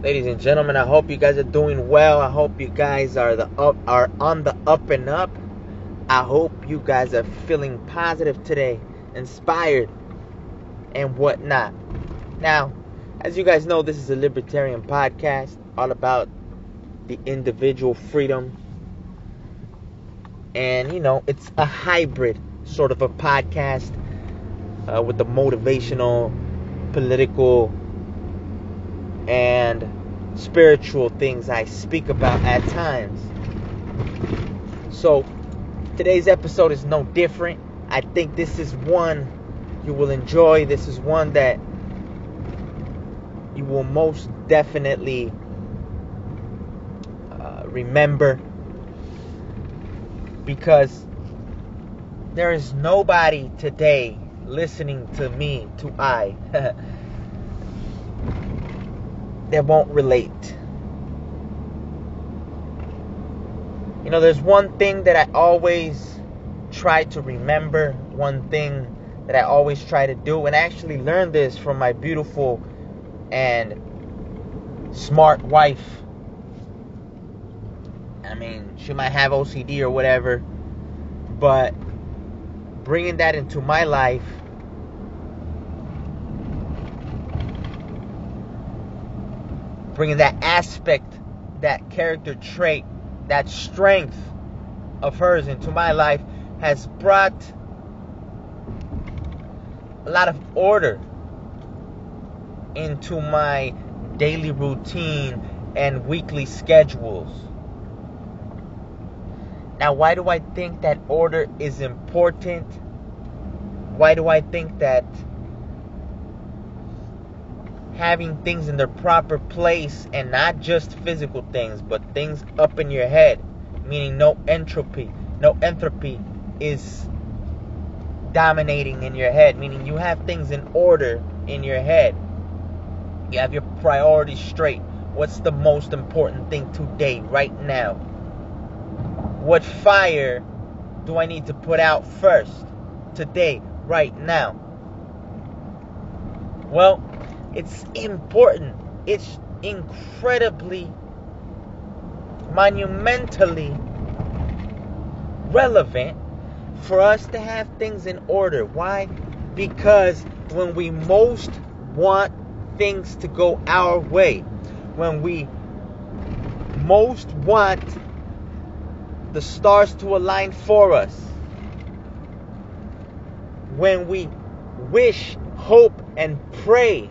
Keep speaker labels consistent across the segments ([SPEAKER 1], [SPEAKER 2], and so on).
[SPEAKER 1] Ladies and gentlemen, I hope you guys are doing well. I hope you guys are the up are on the up and up. I hope you guys are feeling positive today, inspired, and whatnot. Now, as you guys know, this is a libertarian podcast all about the individual freedom. And, you know, it's a hybrid sort of a podcast uh, with the motivational, political, and spiritual things I speak about at times. So, today's episode is no different. I think this is one you will enjoy. This is one that you will most definitely uh, remember because there is nobody today listening to me, to I, that won't relate. You know, there's one thing that I always try to remember, one thing that I always try to do, and I actually learned this from my beautiful and smart wife. I mean, she might have OCD or whatever, but bringing that into my life bringing that aspect that character trait that strength of hers into my life has brought a lot of order into my daily routine and weekly schedules. Now, why do I think that order is important? Why do I think that having things in their proper place and not just physical things, but things up in your head, meaning no entropy, no entropy is dominating in your head, meaning you have things in order in your head. You have your priorities straight. What's the most important thing today, right now? What fire do I need to put out first, today, right now? Well, it's important. It's incredibly, monumentally relevant for us to have things in order. Why? Because when we most want things to go our way, when we most want the stars to align for us, when we wish, hope, and pray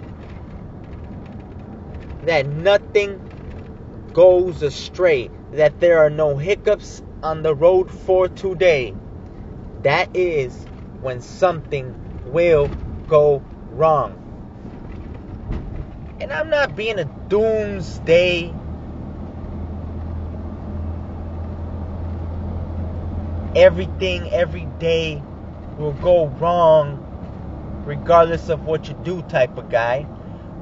[SPEAKER 1] that nothing goes astray, that there are no hiccups on the road for today, that is when something will go wrong. And I'm not being a doomsday everything every day will go wrong regardless of what you do type of guy.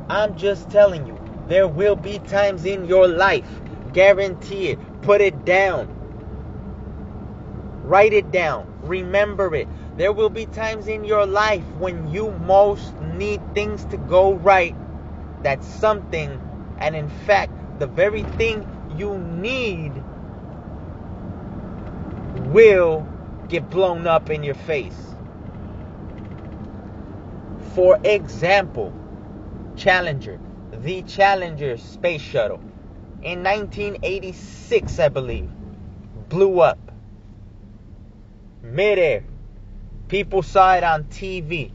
[SPEAKER 1] I'm just telling you, there will be times in your life, guarantee it, put it down. Write it down. Remember it. There will be times in your life when you most need things to go right. That something, and in fact, the very thing you need will get blown up in your face. For example, Challenger, the Challenger space shuttle, in 1986, I believe, blew up midair. People saw it on TV.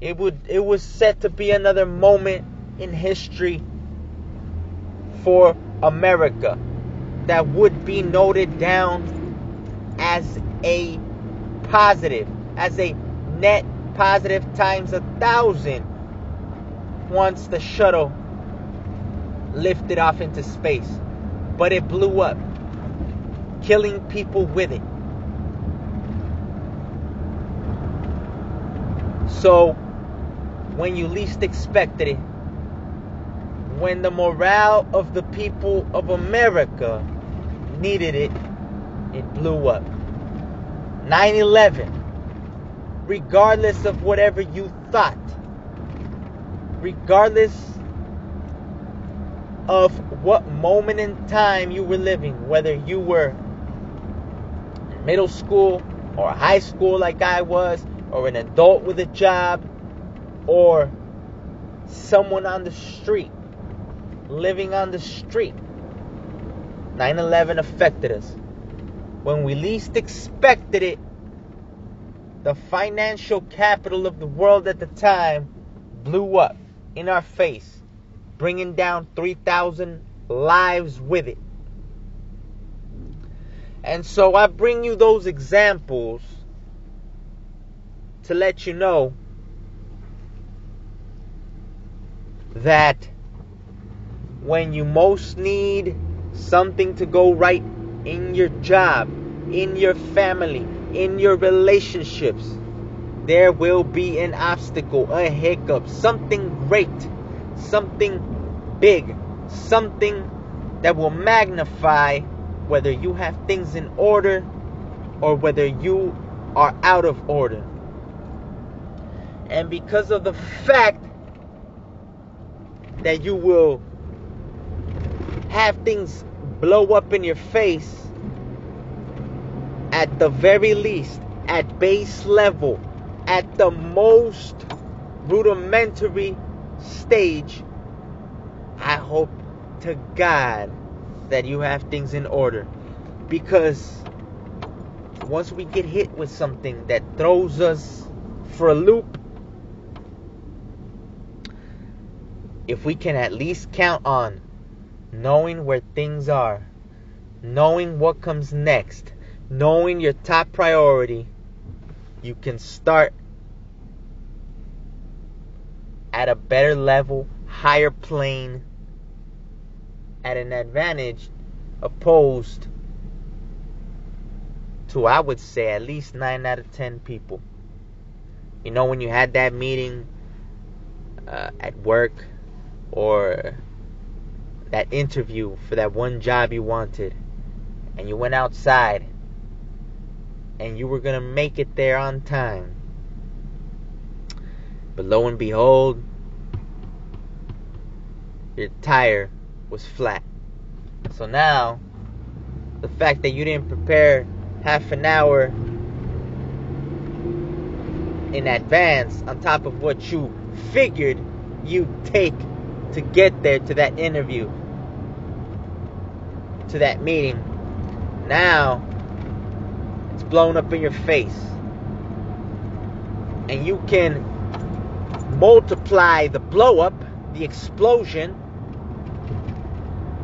[SPEAKER 1] It would it was set to be another moment in history for America that would be noted down as a positive, as a net positive times a thousand once the shuttle lifted off into space. But it blew up, killing people with it. So, when you least expected it, when the morale of the people of America needed it, it blew up. 9 11, regardless of whatever you thought, regardless of what moment in time you were living, whether you were middle school or high school like I was, or an adult with a job, or someone on the street, living on the street. 9 11 affected us. When we least expected it, the financial capital of the world at the time blew up in our face, bringing down 3,000 lives with it. And so I bring you those examples to let you know that when you most need something to go right in your job, in your family, in your relationships, there will be an obstacle, a hiccup, something great, something big, something that will magnify whether you have things in order or whether you are out of order. And because of the fact that you will have things blow up in your face, at the very least, at base level, at the most rudimentary stage, I hope to God that you have things in order. Because once we get hit with something that throws us for a loop, if we can at least count on knowing where things are, knowing what comes next, knowing your top priority, you can start at a better level, higher plane, at an advantage opposed to, I would say, at least 9 out of 10 people. You know, when you had that meeting uh, at work or that interview for that one job you wanted, and you went outside and you were going to make it there on time. But lo and behold, your tire was flat. So now, the fact that you didn't prepare half an hour in advance on top of what you figured you'd take to get there to that interview, to that meeting, now it's blown up in your face. And you can multiply the blow up, the explosion,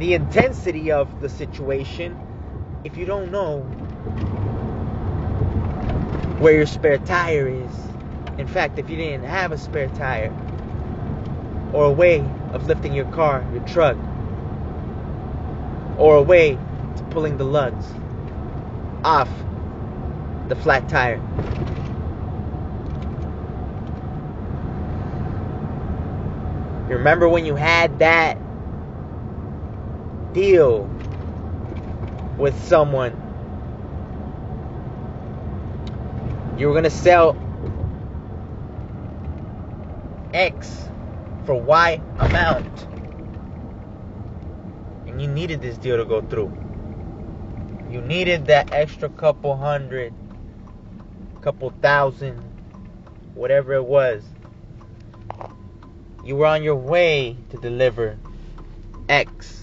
[SPEAKER 1] the intensity of the situation if you don't know where your spare tire is. In fact, if you didn't have a spare tire or a way of lifting your car, your truck, or a way to pulling the lugs off the flat tire. You remember when you had that deal with someone? You were going to sell X for Y amount. And you needed this deal to go through. You needed that extra couple hundred, couple thousand, whatever it was. You were on your way to deliver X.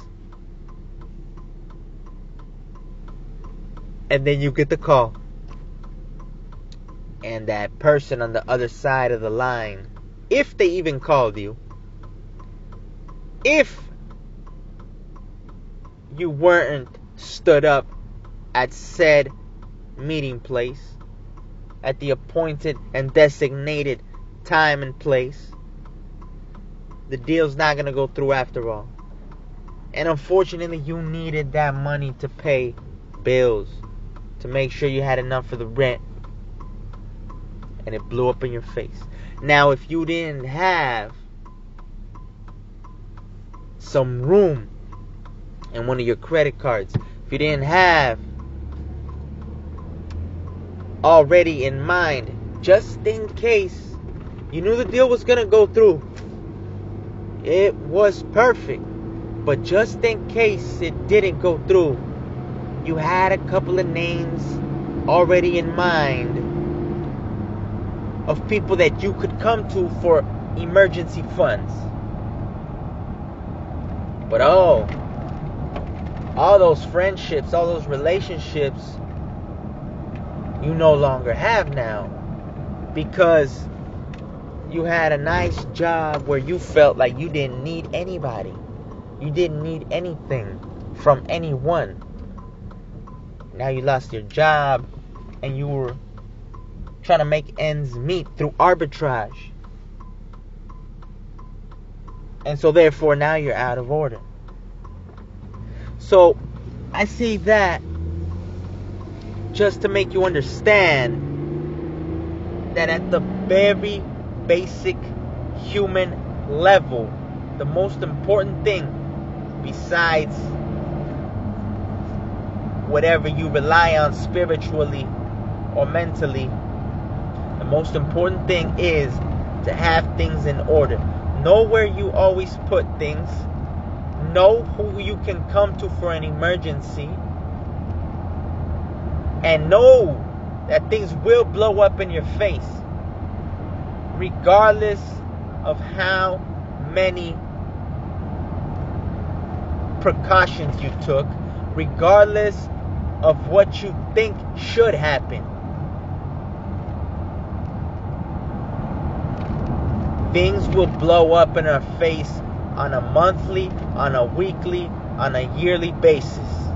[SPEAKER 1] And then you get the call. And that person on the other side of the line, if they even called you, if you weren't stood up at said meeting place at the appointed and designated time and place, the deal's not going to go through after all. And unfortunately, you needed that money to pay bills, to make sure you had enough for the rent. And it blew up in your face. Now, if you didn't have some room in one of your credit cards, if you didn't have already in mind, just in case you knew the deal was going to go through, it was perfect. But just in case it didn't go through, you had a couple of names already in mind of people that you could come to for emergency funds. But oh, all those friendships, all those relationships, you no longer have now because you had a nice job where you felt like you didn't need anybody. You didn't need anything from anyone. Now you lost your job and you were trying to make ends meet through arbitrage. And so, therefore, now you're out of order. So, I see that just to make you understand that at the very basic human level, the most important thing besides whatever you rely on spiritually or mentally, the most important thing is to have things in order. Know where you always put things. Know who you can come to for an emergency. And know that things will blow up in your face. Regardless of how many precautions you took, regardless of what you think should happen. Things will blow up in our face on a monthly, on a weekly, on a yearly basis.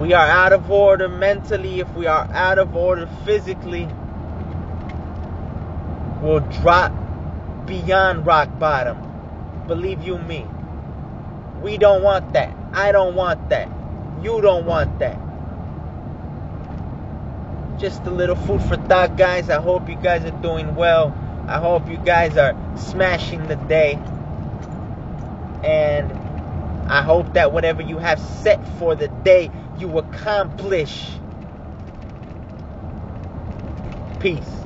[SPEAKER 1] We are out of order mentally, if we are out of order physically, we'll drop beyond rock bottom. Believe you me. We don't want that. I don't want that. You don't want that. Just a little food for thought, guys. I hope you guys are doing well. I hope you guys are smashing the day. And I hope that whatever you have set for the day, you accomplish. Peace.